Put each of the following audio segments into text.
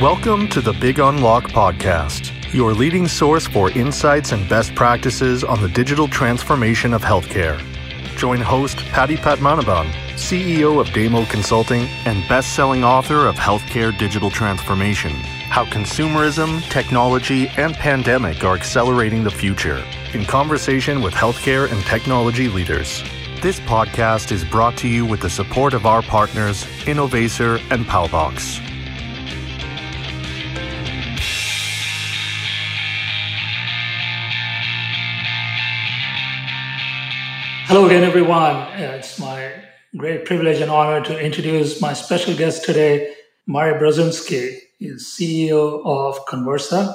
Welcome to the Big Unlock Podcast, your leading source for insights and best practices on the digital transformation of healthcare. Join host Paddy Padmanabhan, CEO of Damo Consulting and best-selling author of Healthcare Digital Transformation, how consumerism, technology, and pandemic are accelerating the future, in conversation with healthcare and technology leaders. This podcast is brought to you with the support of our partners, Innovaccer and Paubox. Hello again, everyone. It's my great privilege and honor to introduce my special guest today, Murray Brozinsky, is CEO of Conversa.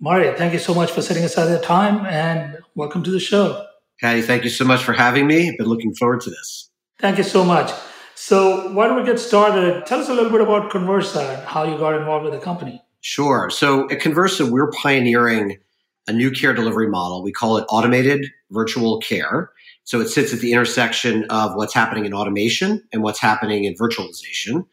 Mari, thank you so much for setting aside the time and welcome to the show. Paddy, thank you so much for having me. I've been looking forward to this. Thank you so much. So, why don't we get started? Tell us a little bit about Conversa and how you got involved with the company. Sure. So, at Conversa, we're pioneering a new care delivery model. We call it automated virtual care. So it sits at the intersection of what's happening in automation and what's happening in virtualization.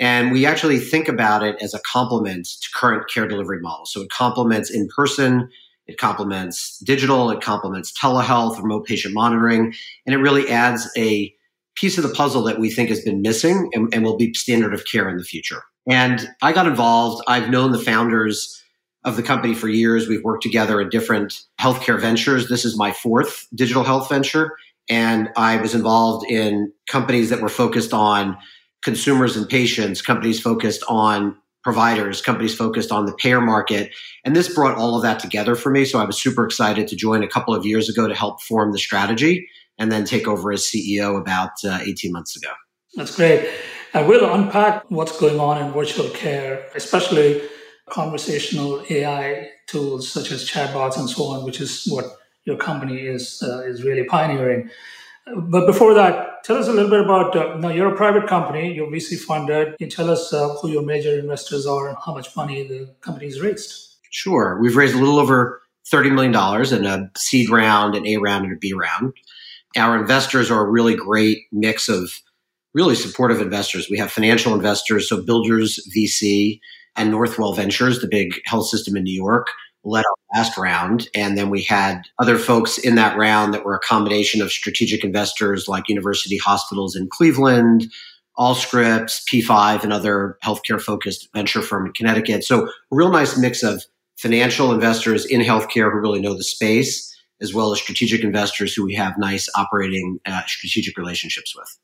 And we actually think about it as a complement to current care delivery models. So it complements in person, it complements digital, it complements telehealth, remote patient monitoring, and it really adds a piece of the puzzle that we think has been missing and, and will be standard of care in the future. And I got involved. I've known the founders of the company for years. We've worked together in different healthcare ventures. This is my fourth digital health venture. And I was involved in companies that were focused on consumers and patients, companies focused on providers, companies focused on the payer market. And this brought all of that together for me. So I was super excited to join a couple of years ago to help form the strategy and then take over as CEO about uh, 18 months ago. That's great. And we'll unpack what's going on in virtual care, especially conversational AI tools such as chatbots and so on, which is what your company is uh, is really pioneering. But before that, tell us a little bit about. Uh, now, you're a private company. You're VC funded. Can you tell us uh, who your major investors are and how much money the company's raised? Sure, we've raised a little over thirty million dollars in a seed round, an A round, and a B round. Our investors are a really great mix of really supportive investors. We have financial investors, so Builders VC, and Northwell Ventures, the big health system in New York, led our last round. And then we had other folks in that round that were a combination of strategic investors like University Hospitals in Cleveland, Allscripts, P5, and other healthcare focused venture firm in Connecticut. So a real nice mix of financial investors in healthcare who really know the space, as well as strategic investors who we have nice operating uh, strategic relationships with.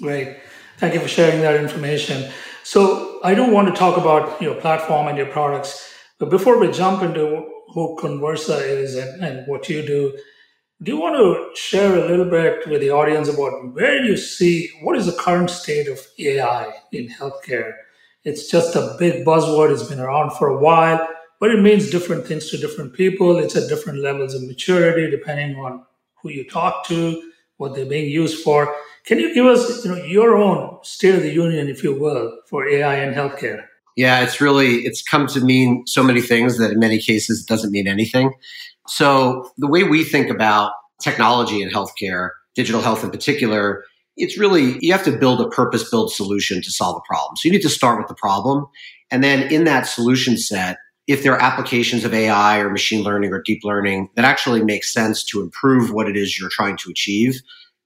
Great. Thank you for sharing that information. So I don't want to talk about your platform and your products, but before we jump into who Conversa is and, and what you do, do you want to share a little bit with the audience about where you see what is the current state of AI in healthcare? It's just a big buzzword. It's been around for a while, but it means different things to different people. It's at different levels of maturity depending on who you talk to, what they're being used for. Can you give us you know, your own state of the union, if you will, for AI and healthcare? Yeah, it's really it's come to mean so many things that in many cases it doesn't mean anything. So the way we think about technology in healthcare, digital health in particular, it's really you have to build a purpose-built solution to solve a problem. So you need to start with the problem, and then in that solution set, if there are applications of AI or machine learning or deep learning that actually make sense to improve what it is you're trying to achieve,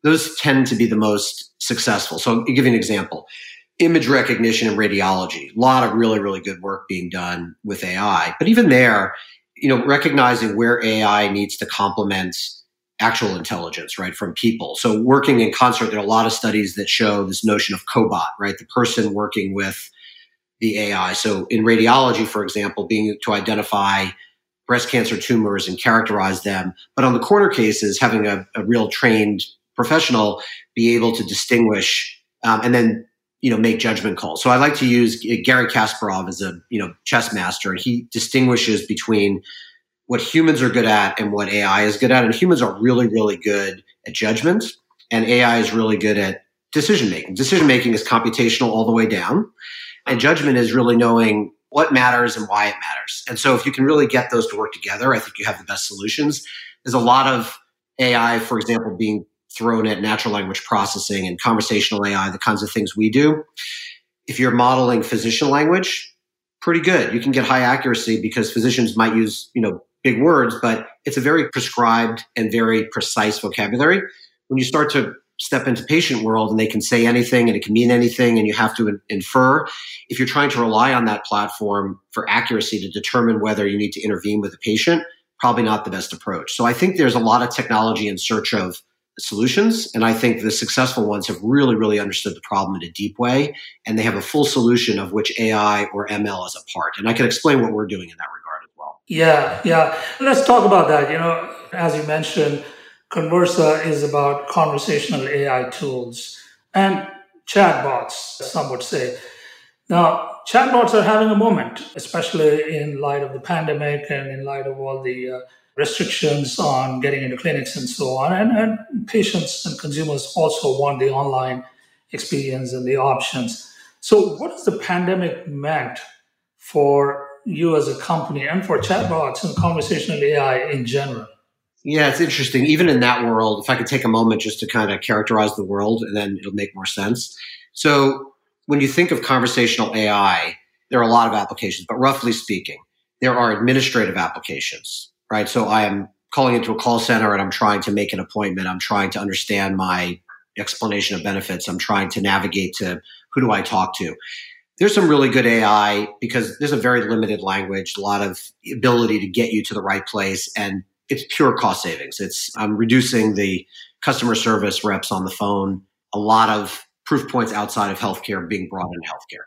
those tend to be the most successful. So I'll give you an example. Image recognition and radiology, a lot of really, really good work being done with AI. But even there, you know, recognizing where AI needs to complement actual intelligence, right, from people. So working in concert, there are a lot of studies that show this notion of cobot, right? The person working with the AI. So in radiology, for example, being to identify breast cancer tumors and characterize them. But on the corner cases, having a, a real trained professional be able to distinguish um, and then you know make judgment calls. So I like to use Garry Kasparov as a you know chess master, and he distinguishes between what humans are good at and what AI is good at. And humans are really really good at judgment, and AI is really good at decision making. Decision making is computational all the way down, and judgment is really knowing what matters and why it matters. And so if you can really get those to work together, I think you have the best solutions. There's a lot of AI, for example, being thrown at natural language processing and conversational AI, the kinds of things we do. If you're modeling physician language, pretty good. You can get high accuracy because physicians might use, you know, big words, but it's a very prescribed and very precise vocabulary. When you start to step into patient world and they can say anything and it can mean anything and you have to infer if you're trying to rely on that platform for accuracy to determine whether you need to intervene with a patient probably not the best approach so i think there's a lot of technology in search of solutions and i think the successful ones have really really understood the problem in a deep way and they have a full solution of which ai or ml is a part and i can explain what we're doing in that regard as well. Yeah yeah. Let's talk about that. You know as you mentioned Conversa is about conversational AI tools and chatbots, some would say. Now, chatbots are having a moment, especially in light of the pandemic and in light of all the uh, restrictions on getting into clinics and so on. And, and patients and consumers also want the online experience and the options. So, what has the pandemic meant for you as a company and for chatbots and conversational AI in general? Yeah, it's interesting. Even in that world, if I could take a moment just to kind of characterize the world and then it'll make more sense. So, when you think of conversational AI, there are a lot of applications, but roughly speaking, there are administrative applications, right? So, I am calling into a call center and I'm trying to make an appointment. I'm trying to understand my explanation of benefits. I'm trying to navigate to who do I talk to. There's some really good AI because there's a very limited language, a lot of ability to get you to the right place and it's pure cost savings. It's I'm reducing the customer service reps on the phone. A lot of proof points outside of healthcare being brought into healthcare.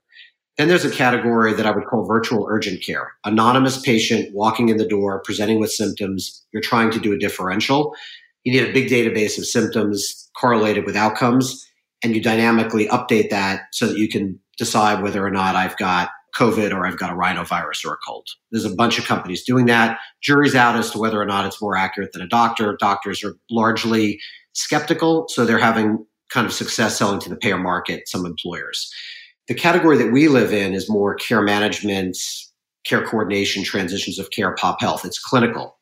Then there's a category that I would call virtual urgent care. Anonymous patient walking in the door, presenting with symptoms. You're trying to do a differential. You need a big database of symptoms correlated with outcomes, and you dynamically update that so that you can decide whether or not I've got COVID or I've got a rhinovirus or a cold. There's a bunch of companies doing that. Jury's out as to whether or not it's more accurate than a doctor. Doctors are largely skeptical, so they're having kind of success selling to the payer market, some employers. The category that we live in is more care management, care coordination, transitions of care, pop health. It's clinical.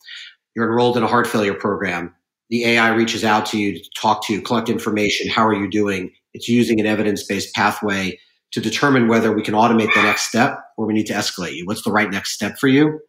You're enrolled in a heart failure program. The AI reaches out to you to talk to you, collect information. How are you doing? It's using an evidence based pathway to determine whether we can automate the next step or we need to escalate you. What's the right next step for you?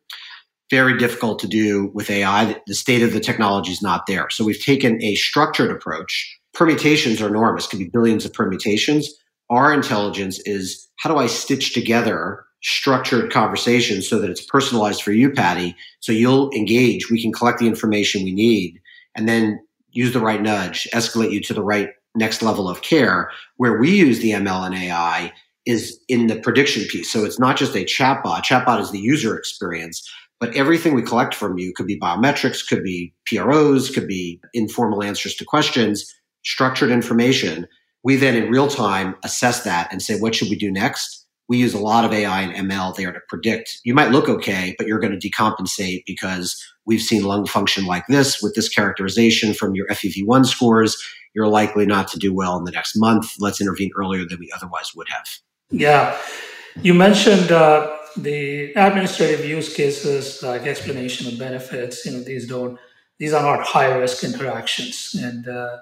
Very difficult to do with AI. The state of the technology is not there. So we've taken a structured approach. Permutations are enormous, could be billions of permutations. Our intelligence is how do I stitch together structured conversations so that it's personalized for you, Paddy? So you'll engage. We can collect the information we need and then use the right nudge, escalate you to the right next level of care. Where we use the ML and AI is in the prediction piece. So it's not just a chatbot. Chatbot is the user experience, but everything we collect from you could be biometrics, could be PROs, could be informal answers to questions, structured information. We then in real time assess that and say, what should we do next? We use a lot of AI and ML there to predict. You might look okay, but you're going to decompensate because we've seen lung function like this with this characterization from your FEV1 scores you're likely not to do well in the next month. Let's intervene earlier than we otherwise would have. Yeah. You mentioned uh, the administrative use cases like explanation of benefits. You know, these don't, these are not high risk interactions. And, uh,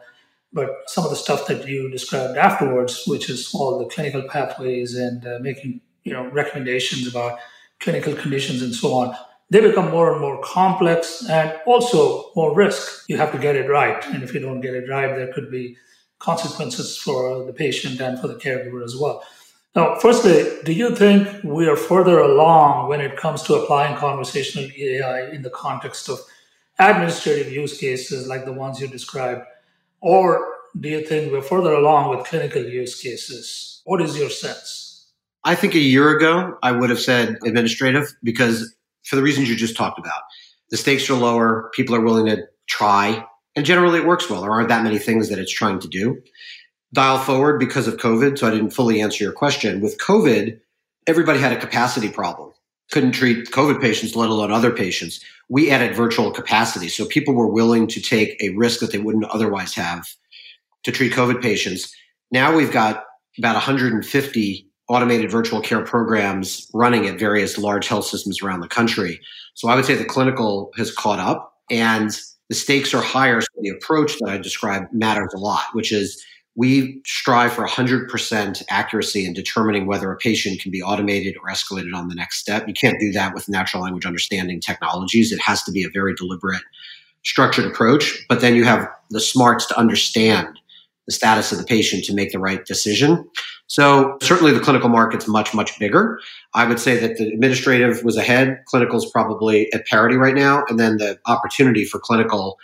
but some of the stuff that you described afterwards, which is all the clinical pathways and uh, making, you know, recommendations about clinical conditions and so on, they become more and more complex and also more risk. You have to get it right. And if you don't get it right, there could be consequences for the patient and for the caregiver as well. Now, firstly, do you think we are further along when it comes to applying conversational AI in the context of administrative use cases like the ones you described? Or do you think we're further along with clinical use cases? What is your sense? I think a year ago, I would have said administrative because for the reasons you just talked about. The stakes are lower, people are willing to try, and generally it works well. There aren't that many things that it's trying to do. Dial forward because of COVID, so I didn't fully answer your question. With COVID, everybody had a capacity problem. Couldn't treat COVID patients, let alone other patients. We added virtual capacity. So people were willing to take a risk that they wouldn't otherwise have to treat COVID patients. Now we've got about 150 automated virtual care programs running at various large health systems around the country. So I would say the clinical has caught up and the stakes are higher. So the approach that I described matters a lot, which is we strive for 100% accuracy in determining whether a patient can be automated or escalated on the next step. You can't do that with natural language understanding technologies. It has to be a very deliberate, structured approach. But then you have the smarts to understand the status of the patient to make the right decision. So certainly the clinical market's much, much bigger. I would say that the administrative was ahead. Clinical is probably at parity right now. And then the opportunity for clinical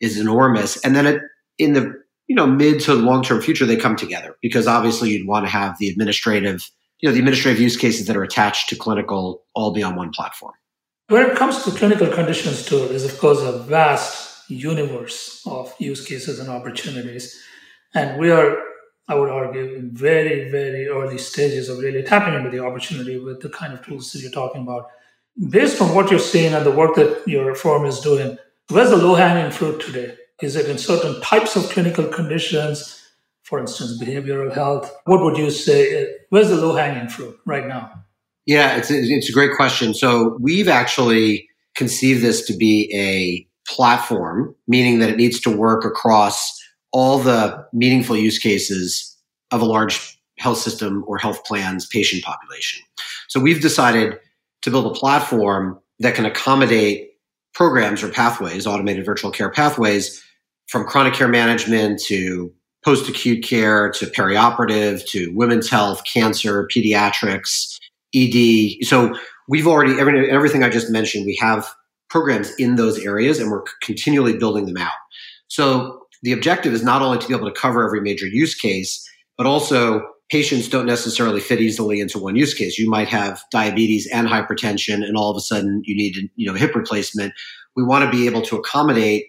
is enormous. And then it, in the you know mid to long term future, they come together because obviously you'd want to have the administrative, you know, the administrative use cases that are attached to clinical all be on one platform. When it comes to clinical conditions too, there's of course a vast universe of use cases and opportunities. And we are, I would argue, in very, very early stages of really tapping into the opportunity with the kind of tools that you're talking about. Based on what you're seeing and the work that your firm is doing, where's the low hanging fruit today? Is it in certain types of clinical conditions? For instance, behavioral health. What would you say? Where's the low hanging fruit right now? Yeah, it's a, it's a great question. So we've actually conceived this to be a platform, meaning that it needs to work across all the meaningful use cases of a large health system or health plan's patient population. So we've decided to build a platform that can accommodate programs or pathways, automated virtual care pathways, from chronic care management to post acute care to perioperative to women's health, cancer, pediatrics, ED. So we've already, everything I just mentioned, we have programs in those areas and we're continually building them out. So the objective is not only to be able to cover every major use case, but also patients don't necessarily fit easily into one use case. You might have diabetes and hypertension, and all of a sudden you need you know hip replacement. We want to be able to accommodate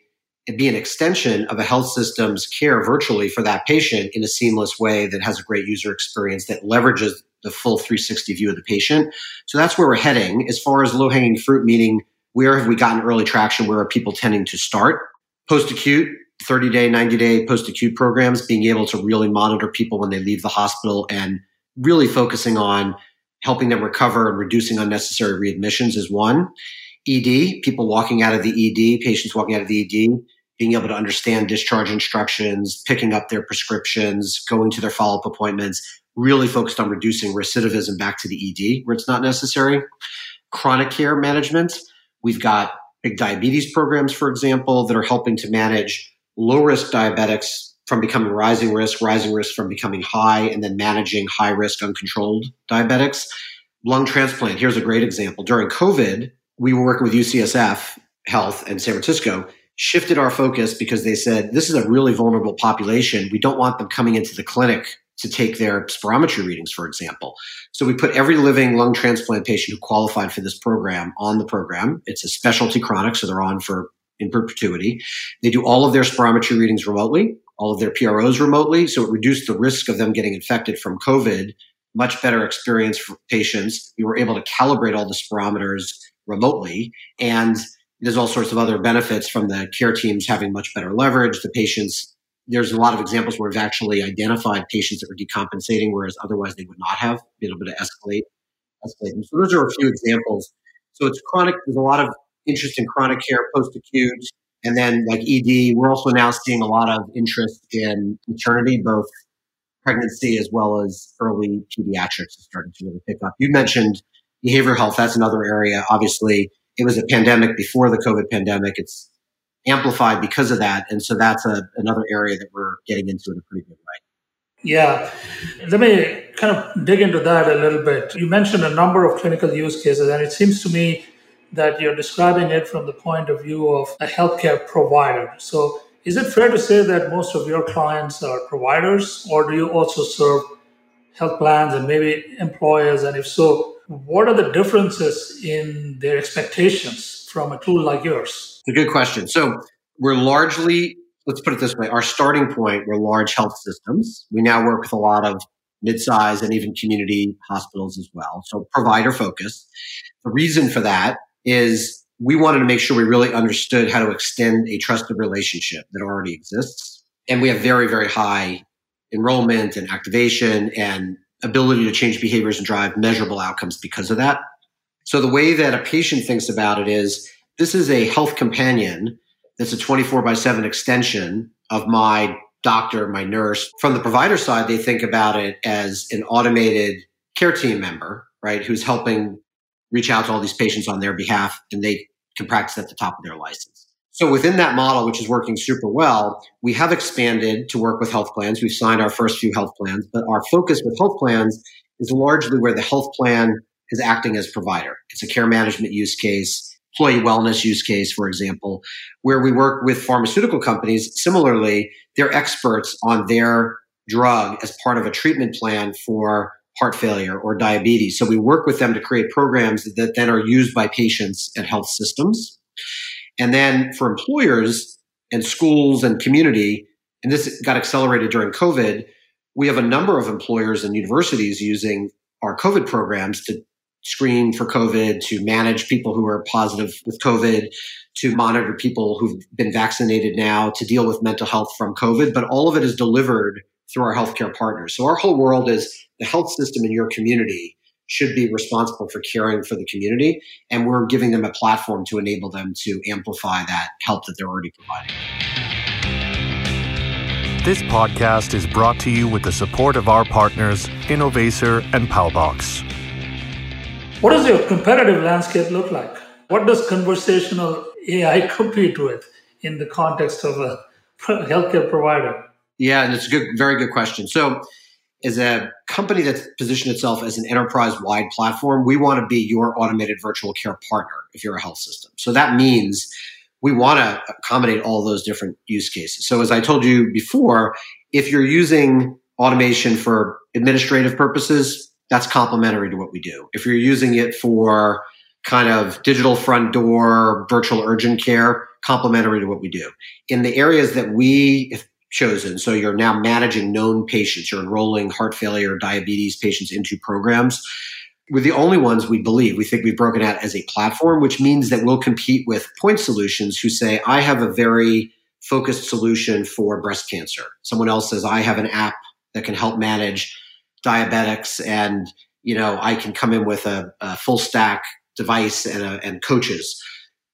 and be an extension of a health system's care virtually for that patient in a seamless way that has a great user experience that leverages the full 360 view of the patient. So that's where we're heading. As far as low hanging fruit, meaning where have we gotten early traction? Where are people tending to start? Post acute, 30 day, 90 day post acute programs, being able to really monitor people when they leave the hospital and really focusing on helping them recover and reducing unnecessary readmissions is one. ED, people walking out of the ED, patients walking out of the ED, being able to understand discharge instructions, picking up their prescriptions, going to their follow up appointments, really focused on reducing recidivism back to the ED where it's not necessary. Chronic care management, we've got big diabetes programs, for example, that are helping to manage low risk diabetics from becoming rising risk, rising risk from becoming high, and then managing high risk uncontrolled diabetics. Lung transplant, here's a great example. During COVID, we were working with UCSF Health in San Francisco, shifted our focus because they said this is a really vulnerable population. We don't want them coming into the clinic to take their spirometry readings, for example. So we put every living lung transplant patient who qualified for this program on the program. It's a specialty chronic, so they're on for in perpetuity. They do all of their spirometry readings remotely, all of their PROs remotely. So it reduced the risk of them getting infected from COVID. Much better experience for patients. We were able to calibrate all the spirometers remotely. And there's all sorts of other benefits from the care teams having much better leverage. The patients, there's a lot of examples where we've actually identified patients that were decompensating, whereas otherwise they would not have been able to escalate. escalate. So those are a few examples. So it's chronic. There's a lot of interest in chronic care, post acute, and then like ED. We're also now seeing a lot of interest in maternity, both pregnancy as well as early pediatrics is starting to really pick up. You mentioned behavioral health. That's another area. Obviously, it was a pandemic before the COVID pandemic. It's amplified because of that. And so that's a, another area that we're getting into in a pretty good way. Yeah. Let me kind of dig into that a little bit. You mentioned a number of clinical use cases, and it seems to me that you're describing it from the point of view of a healthcare provider. So, is it fair to say that most of your clients are providers, or do you also serve health plans and maybe employers? And if so, what are the differences in their expectations from a tool like yours? It's a good question. So, we're largely, let's put it this way, our starting point, we're large health systems. We now work with a lot of mid-size and even community hospitals as well. So provider focused. The reason for that is we wanted to make sure we really understood how to extend a trusted relationship that already exists. And we have very, very high enrollment and activation and ability to change behaviors and drive measurable outcomes because of that. So the way that a patient thinks about it is this is a health companion that's a 24 by 7 extension of my doctor, my nurse. From the provider side, they think about it as an automated care team member, right, who's helping reach out to all these patients on their behalf and they can practice at the top of their license. So within that model, which is working super well, we have expanded to work with health plans. We've signed our first few health plans, but our focus with health plans is largely where the health plan is acting as provider. It's a care management use case employee wellness use case, for example, where we work with pharmaceutical companies. Similarly, they're experts on their drug as part of a treatment plan for heart failure or diabetes. So we work with them to create programs that then are used by patients and health systems. And then for employers and schools and community, and this got accelerated during COVID, we have a number of employers and universities using our COVID programs to screen for COVID, to manage people who are positive with COVID, to monitor people who've been vaccinated now, to deal with mental health from COVID. But all of it is delivered through our healthcare partners. So our whole world is the health system in your community should be responsible for caring for the community. And we're giving them a platform to enable them to amplify that help that they're already providing. This podcast is brought to you with the support of our partners, Innovaccer and Paubox. What does your competitive landscape look like? What does conversational AI compete with in the context of a healthcare provider? Yeah, and it's a good, very good question. So, as a company that's positioned itself as an enterprise wide platform, we want to be your automated virtual care partner if you're a health system. So that means we want to accommodate all those different use cases. So, as I told you before, if you're using automation for administrative purposes, that's complementary to what we do. If you're using it for kind of digital front door, virtual urgent care, complementary to what we do. In the areas that we chosen, so you're now managing known patients, you're enrolling heart failure, diabetes patients into programs. We're the only ones we believe. We think we've broken out as a platform, which means that we'll compete with point solutions who say, I have a very focused solution for breast cancer. Someone else says, I have an app that can help manage diabetics and you know i can come in with a, a full stack device and, a, and coaches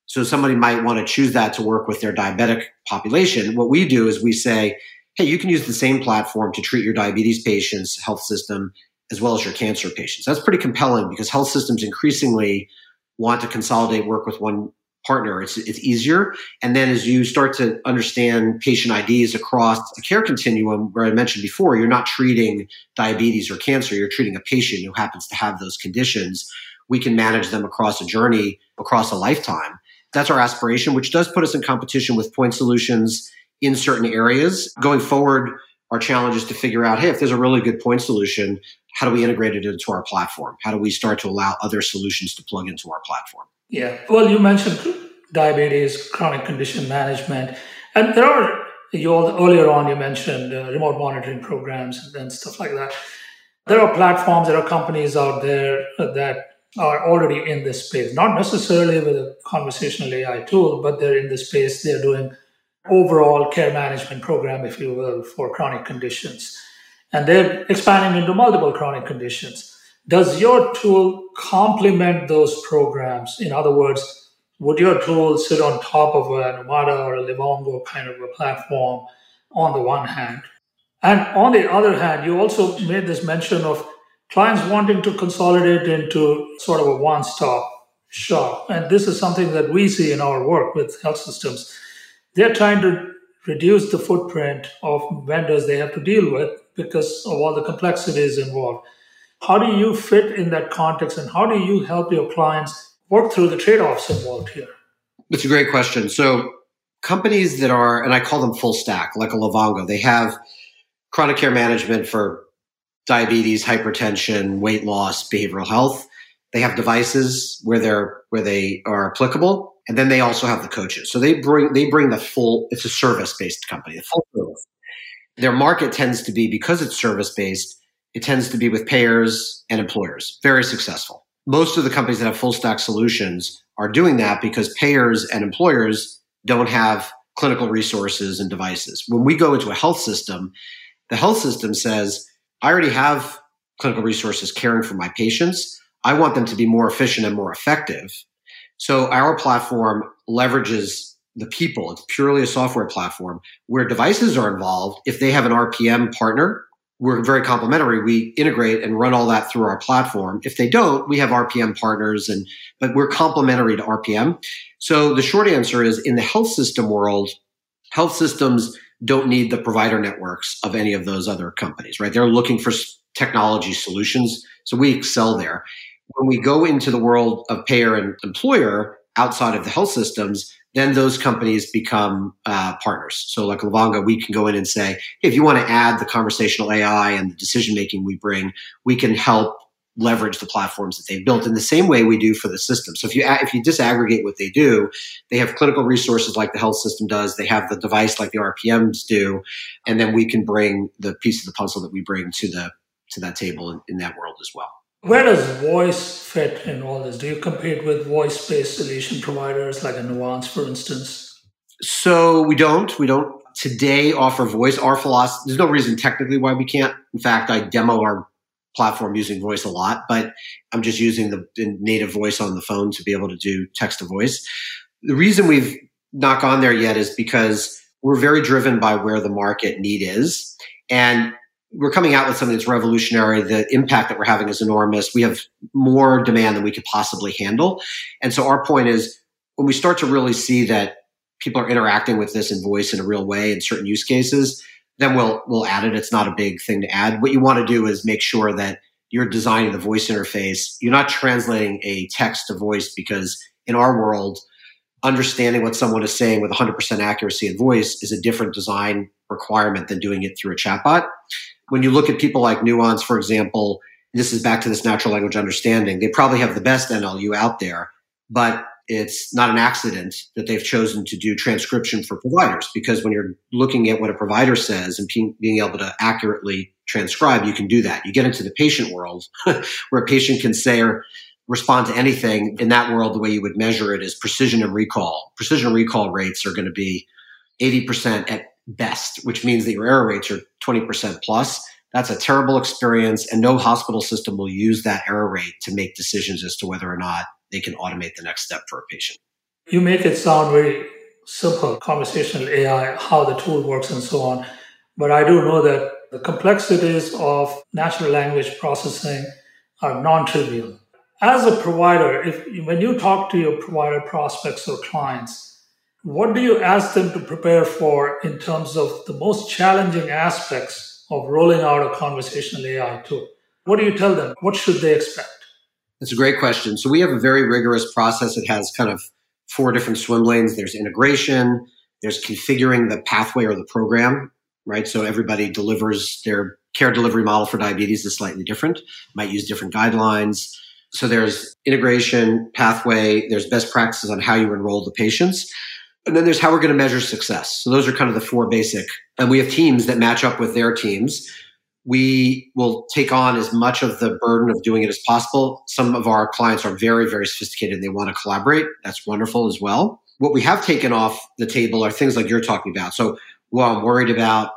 so somebody might want to choose that to work with their diabetic population what we do is we say hey you can use the same platform to treat your diabetes patients health system as well as your cancer patients that's pretty compelling because health systems increasingly want to consolidate work with one partner. It's, it's easier. And then as you start to understand patient IDs across the care continuum, where I mentioned before, you're not treating diabetes or cancer, you're treating a patient who happens to have those conditions. We can manage them across a journey, across a lifetime. That's our aspiration, which does put us in competition with point solutions in certain areas. Going forward, our challenge is to figure out, hey, if there's a really good point solution, how do we integrate it into our platform? How do we start to allow other solutions to plug into our platform? Yeah. Well, you mentioned diabetes, chronic condition management, and there are you all, earlier on you mentioned uh, remote monitoring programs and stuff like that. There are platforms, there are companies out there that are already in this space, not necessarily with a conversational AI tool, but they're in the space. They're doing overall care management program, if you will, for chronic conditions, and they're expanding into multiple chronic conditions. Does your tool complement those programs? In other words, would your tool sit on top of an Omada or a Livongo kind of a platform on the one hand? And on the other hand, you also made this mention of clients wanting to consolidate into sort of a one stop shop. And this is something that we see in our work with health systems. They're trying to reduce the footprint of vendors they have to deal with because of all the complexities involved. How do you fit in that context and how do you help your clients work through the trade offs involved here? That's a great question. So, companies that are, and I call them full stack, like a Livongo, they have chronic care management for diabetes, hypertension, weight loss, behavioral health. They have devices where they're where they are applicable, and then they also have the coaches. So they bring they bring the full. It's a service based company, the full service. Their market tends to be because it's service based it tends to be with payers and employers. Very successful. Most of the companies that have full stack solutions are doing that because payers and employers don't have clinical resources and devices. When we go into a health system, the health system says, I already have clinical resources caring for my patients. I want them to be more efficient and more effective. So our platform leverages the people. It's purely a software platform. Where devices are involved, if they have an RPM partner, we're very complementary. We integrate and run all that through our platform. If they don't, we have RPM partners and but we're complementary to RPM. So the short answer is in the health system world, health systems don't need the provider networks of any of those other companies, right? They're looking for technology solutions. So we excel there. When we go into the world of payer and employer outside of the health systems, then those companies become uh, partners. So, like Livongo, we can go in and say, hey, if you want to add the conversational AI and the decision making we bring, we can help leverage the platforms that they've built in the same way we do for the system. So if you if you disaggregate what they do, they have clinical resources like the health system does. They have the device like the RPMs do, and then we can bring the piece of the puzzle that we bring to the to that table in, in that world as well. Where does voice fit in all this? Do you compete with voice-based solution providers like a Nuance, for instance? So we don't. We don't today offer voice. Our philosophy. There's no reason technically why we can't. In fact, I demo our platform using voice a lot, but I'm just using the, native voice on the phone to be able to do text to voice. The reason we've not gone there yet is because we're very driven by where the market need is. And we're coming out with something that's revolutionary. The impact that we're having is enormous. We have more demand than we could possibly handle. And so our point is when we start to really see that people are interacting with this in voice in a real way in certain use cases, then we'll we'll add it. It's not a big thing to add. What you want to do is make sure that you're designing the voice interface. You're not translating a text to voice because in our world, understanding what someone is saying with 100% accuracy in voice is a different design requirement than doing it through a chatbot. When you look at people like Nuance, for example, this is back to this natural language understanding. They probably have the best NLU out there, but it's not an accident that they've chosen to do transcription for providers because when you're looking at what a provider says and being able to accurately transcribe, you can do that. You get into the patient world where a patient can say or respond to anything. In that world, the way you would measure it is precision and recall. Precision recall rates are going to be 80% at best, which means that your error rates are 20% plus. That's a terrible experience, and no hospital system will use that error rate to make decisions as to whether or not they can automate the next step for a patient. You make it sound very simple, conversational AI, how the tool works and so on. But I do know that the complexities of natural language processing are non trivial. As a provider, if when you talk to your provider prospects or clients, what do you ask them to prepare for in terms of the most challenging aspects of rolling out a conversational AI tool? What do you tell them? What should they expect? That's a great question. So we have a very rigorous process. It has kind of four different swim lanes. There's integration. There's configuring the pathway or the program, right? So everybody delivers their care delivery model for diabetes is slightly different. Might use different guidelines. So there's integration pathway. There's best practices on how you enroll the patients. And then there's how we're going to measure success. So those are kind of the four basic. And we have teams that match up with their teams we will take on as much of the burden of doing it as possible. Some of our clients are very, very sophisticated and they want to collaborate. That's wonderful as well. What we have taken off the table are things like you're talking about. So, well, I'm worried about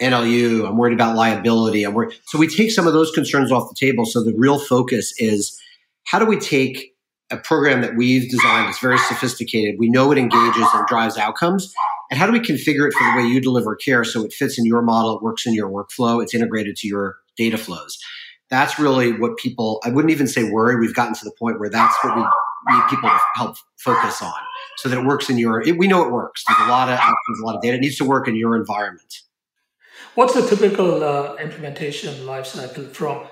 NLU. I'm worried about liability. I'm worried. So we take some of those concerns off the table. So the real focus is how do we take a program that we've designed that's very sophisticated. We know it engages and drives outcomes. And how do we configure it for the way you deliver care so it fits in your model, it works in your workflow, it's integrated to your data flows? That's really what people, I wouldn't even say worry. We've gotten to the point where that's what we need people to help focus on so that it works in your, it, we know it works. There's a lot of outcomes, a lot of data. It needs to work in your environment. What's the typical uh, implementation lifecycle from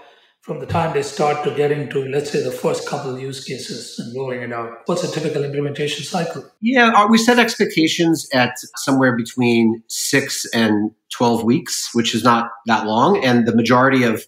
from the time they start to get into, let's say, the first couple of use cases and rolling it out? What's a typical implementation cycle? Yeah, uh, we set expectations at somewhere between six and 12 weeks, which is not that long. And the majority of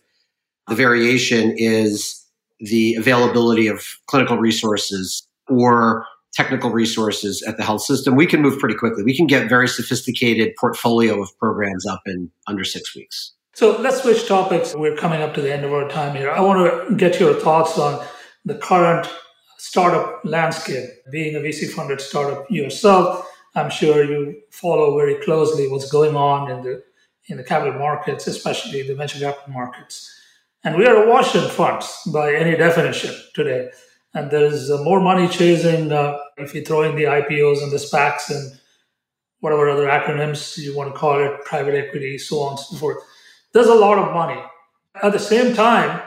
the variation is the availability of clinical resources or technical resources at the health system. We can move pretty quickly. We can get very sophisticated portfolio of programs up in under six weeks. So let's switch topics. We're coming up to the end of our time here. I want to get your thoughts on the current startup landscape. Being a VC funded startup yourself, I'm sure you follow very closely what's going on in the in the capital markets, especially the venture capital markets. And we are awash in funds by any definition today. and there's uh, more money chasing uh, if you throw in the IPOs and the SPACs and whatever other acronyms you want to call it, private equity, so on and so forth. There's a lot of money. At the same time,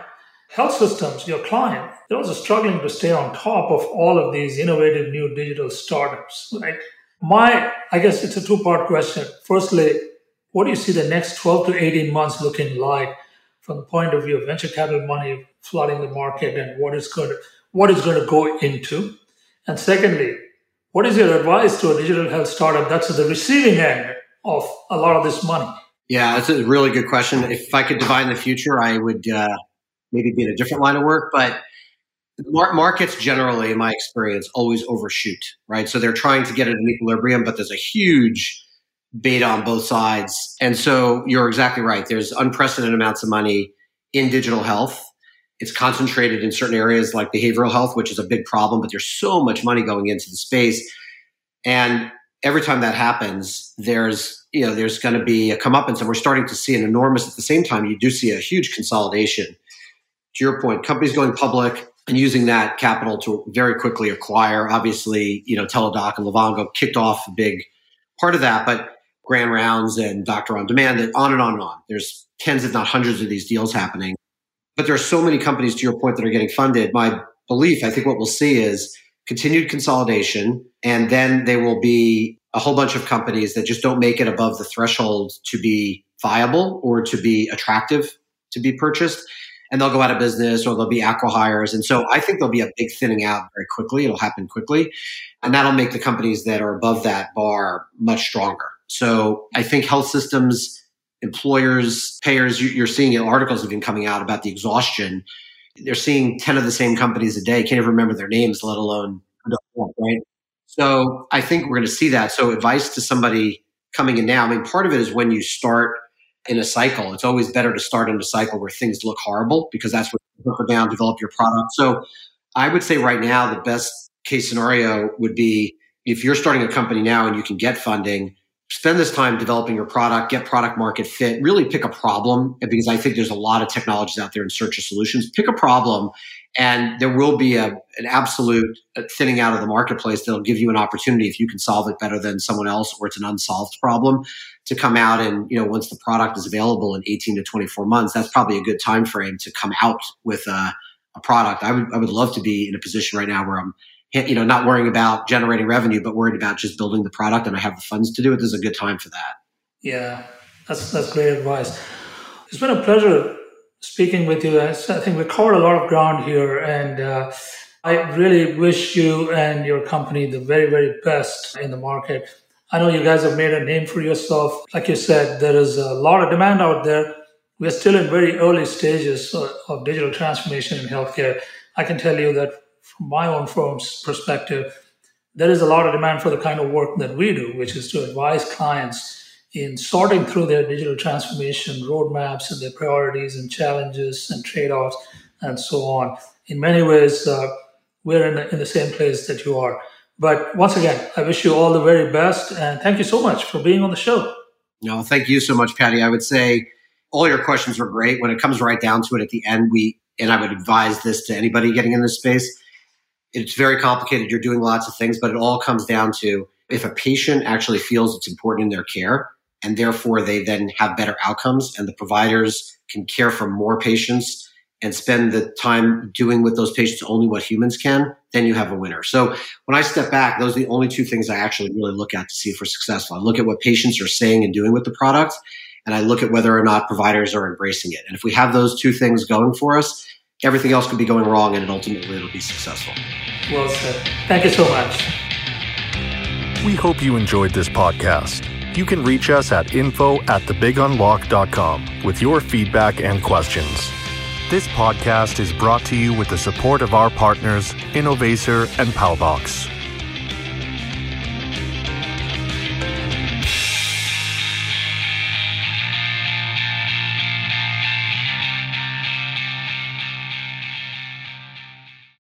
health systems, your client, they're also struggling to stay on top of all of these innovative new digital startups, right? My, I guess it's a two part question. Firstly, what do you see the next 12 to 18 months looking like from the point of view of venture capital money flooding the market and what is going to, what is going to go into? And secondly, what is your advice to a digital health startup that's at the receiving end of a lot of this money? Yeah, that's a really good question. If I could divine the future, I would uh, maybe be in a different line of work, but markets generally, in my experience, always overshoot, right? So they're trying to get at an equilibrium, but there's a huge beta on both sides. And so you're exactly right. There's unprecedented amounts of money in digital health. It's concentrated in certain areas like behavioral health, which is a big problem, but there's so much money going into the space. And every time that happens, there's you know there's going to be a comeuppance, and so we're starting to see an enormous. At the same time, you do see a huge consolidation. To your point, companies going public and using that capital to very quickly acquire. Obviously, you know Teladoc and Livongo kicked off a big part of that, but Grand Rounds and Doctor on Demand, and on and on and on. There's tens, if not hundreds, of these deals happening. But there are so many companies, to your point, that are getting funded. My belief, I think what we'll see is continued consolidation, and then there will be a whole bunch of companies that just don't make it above the threshold to be viable or to be attractive to be purchased. And they'll go out of business or there'll be acquihires. And so I think there'll be a big thinning out very quickly. It'll happen quickly. And that'll make the companies that are above that bar much stronger. So I think health systems employers, payers, you're seeing articles have been coming out about the exhaustion. They're seeing 10 of the same companies a day, can't even remember their names, let alone, right? So I think we're going to see that. So advice to somebody coming in now, I mean, part of it is when you start in a cycle, it's always better to start in a cycle where things look horrible because that's what hunker down, develop your product. So I would say right now, the best case scenario would be if you're starting a company now and you can get funding, spend this time developing your product, get product market fit, really pick a problem because I think there's a lot of technologies out there in search of solutions. Pick a problem and there will be a, an absolute uh, thinning out of the marketplace that'll give you an opportunity if you can solve it better than someone else or it's an unsolved problem to come out and you know once the product is available in 18 to 24 months that's probably a good time frame to come out with a, a product I would, I would love to be in a position right now where i'm you know, not worrying about generating revenue, but worried about just building the product and I have the funds to do it, this is a good time for that. Yeah, that's, that's great advice. It's been a pleasure speaking with you. I think we covered a lot of ground here and uh, I really wish you and your company the very, very best in the market. I know you guys have made a name for yourself. Like you said, there is a lot of demand out there. We're still in very early stages of digital transformation in healthcare. I can tell you that from my own firm's perspective, there is a lot of demand for the kind of work that we do, which is to advise clients in sorting through their digital transformation roadmaps and their priorities and challenges and trade offs and so on. In many ways, uh, we're in the, in the same place that you are. But once again, I wish you all the very best and thank you so much for being on the show. No, thank you so much, Paddy. I would say all your questions were great. When it comes right down to it at the end, we, and I would advise this to anybody getting in this space, it's very complicated. You're doing lots of things, but it all comes down to if a patient actually feels it's important in their care and therefore they then have better outcomes and the providers can care for more patients and spend the time doing with those patients only what humans can, then you have a winner. So when I step back, those are the only two things I actually really look at to see if we're successful. I look at what patients are saying and doing with the product, and I look at whether or not providers are embracing it. And if we have those two things going for us, everything else could be going wrong and ultimately it'll be successful. Well said. Thank you so much. We hope you enjoyed this podcast. You can reach us at info at thebigunlock.com with your feedback and questions. This podcast is brought to you with the support of our partners, Innovaccer and Paubox.